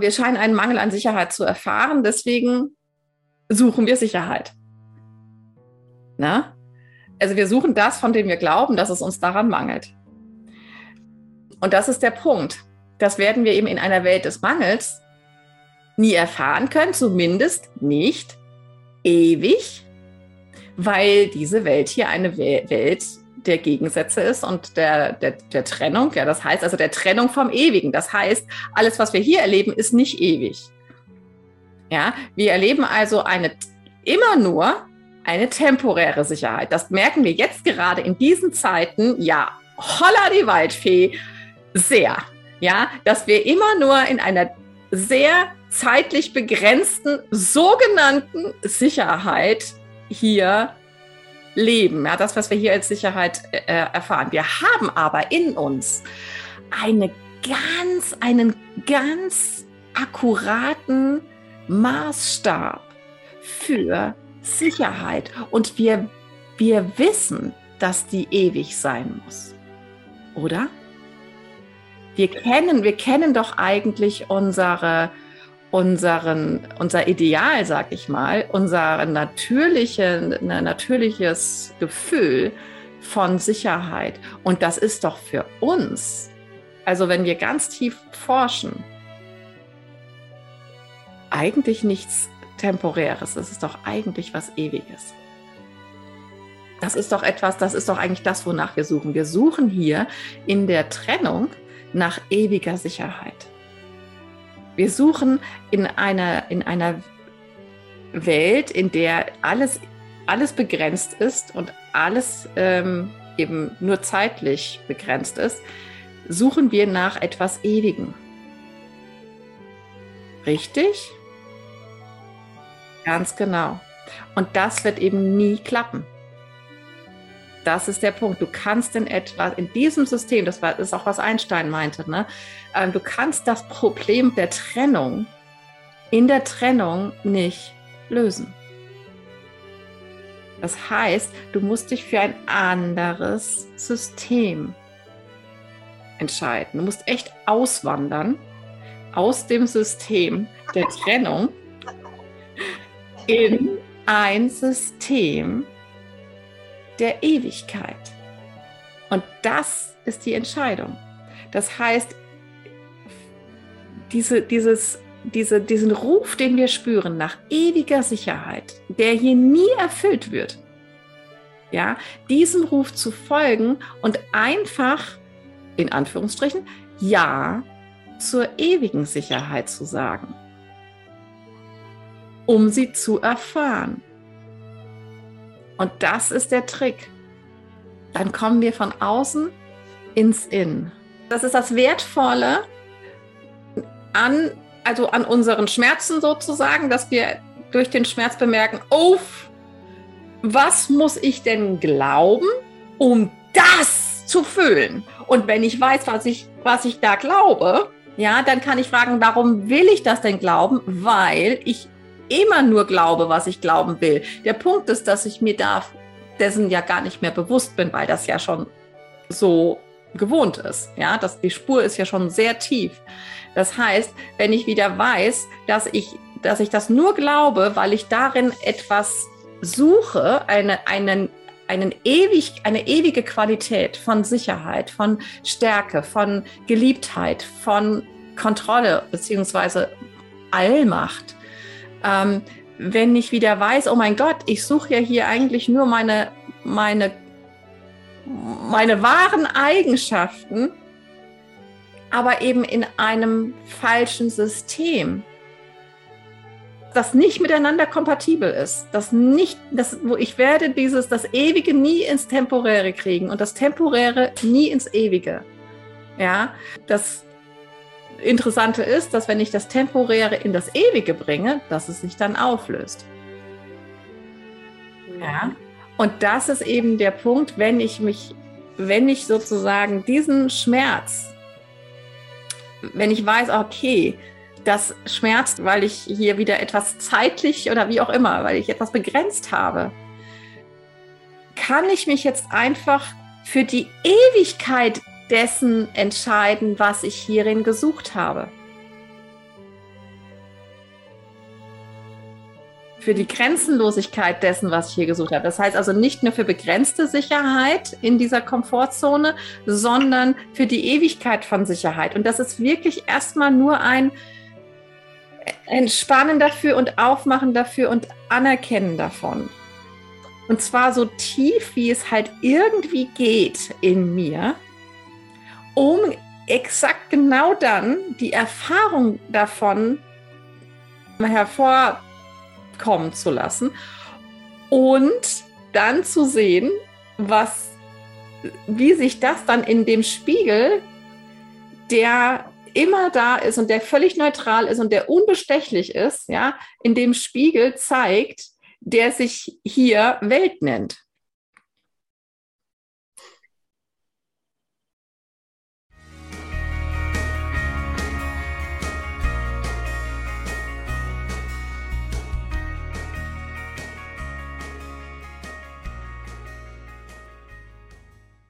Wir scheinen einen Mangel an Sicherheit zu erfahren, deswegen suchen wir Sicherheit. Na? Also wir suchen das, von dem wir glauben, dass es uns daran mangelt. Und das ist der Punkt. Das werden wir eben in einer Welt des Mangels nie erfahren können, zumindest nicht ewig, weil diese Welt hier eine Welt der Gegensätze ist und der, der, der Trennung. Ja, das heißt also der Trennung vom Ewigen. Das heißt, alles, was wir hier erleben, ist nicht ewig. Ja, wir erleben also eine, immer nur eine temporäre Sicherheit. Das merken wir jetzt gerade in diesen Zeiten, ja, holla die Waldfee, sehr. Ja, dass wir immer nur in einer sehr zeitlich begrenzten sogenannten Sicherheit hier leben. Ja, das, was wir hier als Sicherheit äh, erfahren. Wir haben aber in uns eine ganz, einen ganz akkuraten Maßstab für Sicherheit. Und wir, wir wissen, dass die ewig sein muss. Oder? Wir kennen, wir kennen doch eigentlich unsere, unseren, unser Ideal, sag ich mal, unser natürliche, ne, natürliches Gefühl von Sicherheit. Und das ist doch für uns, also wenn wir ganz tief forschen, eigentlich nichts Temporäres. Es ist doch eigentlich was Ewiges. Das ist doch etwas, das ist doch eigentlich das, wonach wir suchen. Wir suchen hier in der Trennung nach ewiger Sicherheit. Wir suchen in einer, in einer Welt, in der alles, alles begrenzt ist und alles ähm, eben nur zeitlich begrenzt ist, suchen wir nach etwas Ewigem. Richtig? Ganz genau. Und das wird eben nie klappen. Das ist der Punkt. Du kannst in etwa in diesem System, das war ist auch was Einstein meinte, ne? Ähm, du kannst das Problem der Trennung in der Trennung nicht lösen. Das heißt, du musst dich für ein anderes System entscheiden. Du musst echt auswandern aus dem System der Trennung in ein System der Ewigkeit. Und das ist die Entscheidung. Das heißt, diese, dieses, diese, diesen Ruf, den wir spüren nach ewiger Sicherheit, der hier nie erfüllt wird, ja, diesem Ruf zu folgen und einfach, in Anführungsstrichen, Ja zur ewigen Sicherheit zu sagen um sie zu erfahren. Und das ist der Trick. Dann kommen wir von außen ins In. Das ist das Wertvolle an, also an unseren Schmerzen sozusagen, dass wir durch den Schmerz bemerken, oh, was muss ich denn glauben, um das zu fühlen? Und wenn ich weiß, was ich, was ich da glaube, ja, dann kann ich fragen, warum will ich das denn glauben? Weil ich immer nur glaube, was ich glauben will. Der Punkt ist, dass ich mir da dessen ja gar nicht mehr bewusst bin, weil das ja schon so gewohnt ist. Ja, das, die Spur ist ja schon sehr tief. Das heißt, wenn ich wieder weiß, dass ich, dass ich das nur glaube, weil ich darin etwas suche, eine, einen, einen ewig, eine ewige Qualität von Sicherheit, von Stärke, von Geliebtheit, von Kontrolle beziehungsweise Allmacht, ähm, wenn ich wieder weiß, oh mein Gott, ich suche ja hier eigentlich nur meine, meine, meine wahren Eigenschaften, aber eben in einem falschen System, das nicht miteinander kompatibel ist, das nicht, das, wo ich werde dieses, das Ewige nie ins Temporäre kriegen und das Temporäre nie ins Ewige. Ja, das Interessante ist, dass wenn ich das Temporäre in das Ewige bringe, dass es sich dann auflöst. Ja. Und das ist eben der Punkt, wenn ich mich, wenn ich sozusagen diesen Schmerz, wenn ich weiß, okay, das schmerzt, weil ich hier wieder etwas zeitlich oder wie auch immer, weil ich etwas begrenzt habe, kann ich mich jetzt einfach für die Ewigkeit dessen entscheiden, was ich hierin gesucht habe. Für die Grenzenlosigkeit dessen, was ich hier gesucht habe. Das heißt also nicht nur für begrenzte Sicherheit in dieser Komfortzone, sondern für die Ewigkeit von Sicherheit. Und das ist wirklich erstmal nur ein Entspannen dafür und Aufmachen dafür und Anerkennen davon. Und zwar so tief, wie es halt irgendwie geht in mir um exakt genau dann die Erfahrung davon hervor kommen zu lassen und dann zu sehen, was, wie sich das dann in dem Spiegel, der immer da ist und der völlig neutral ist und der unbestechlich ist, ja, in dem Spiegel zeigt, der sich hier Welt nennt.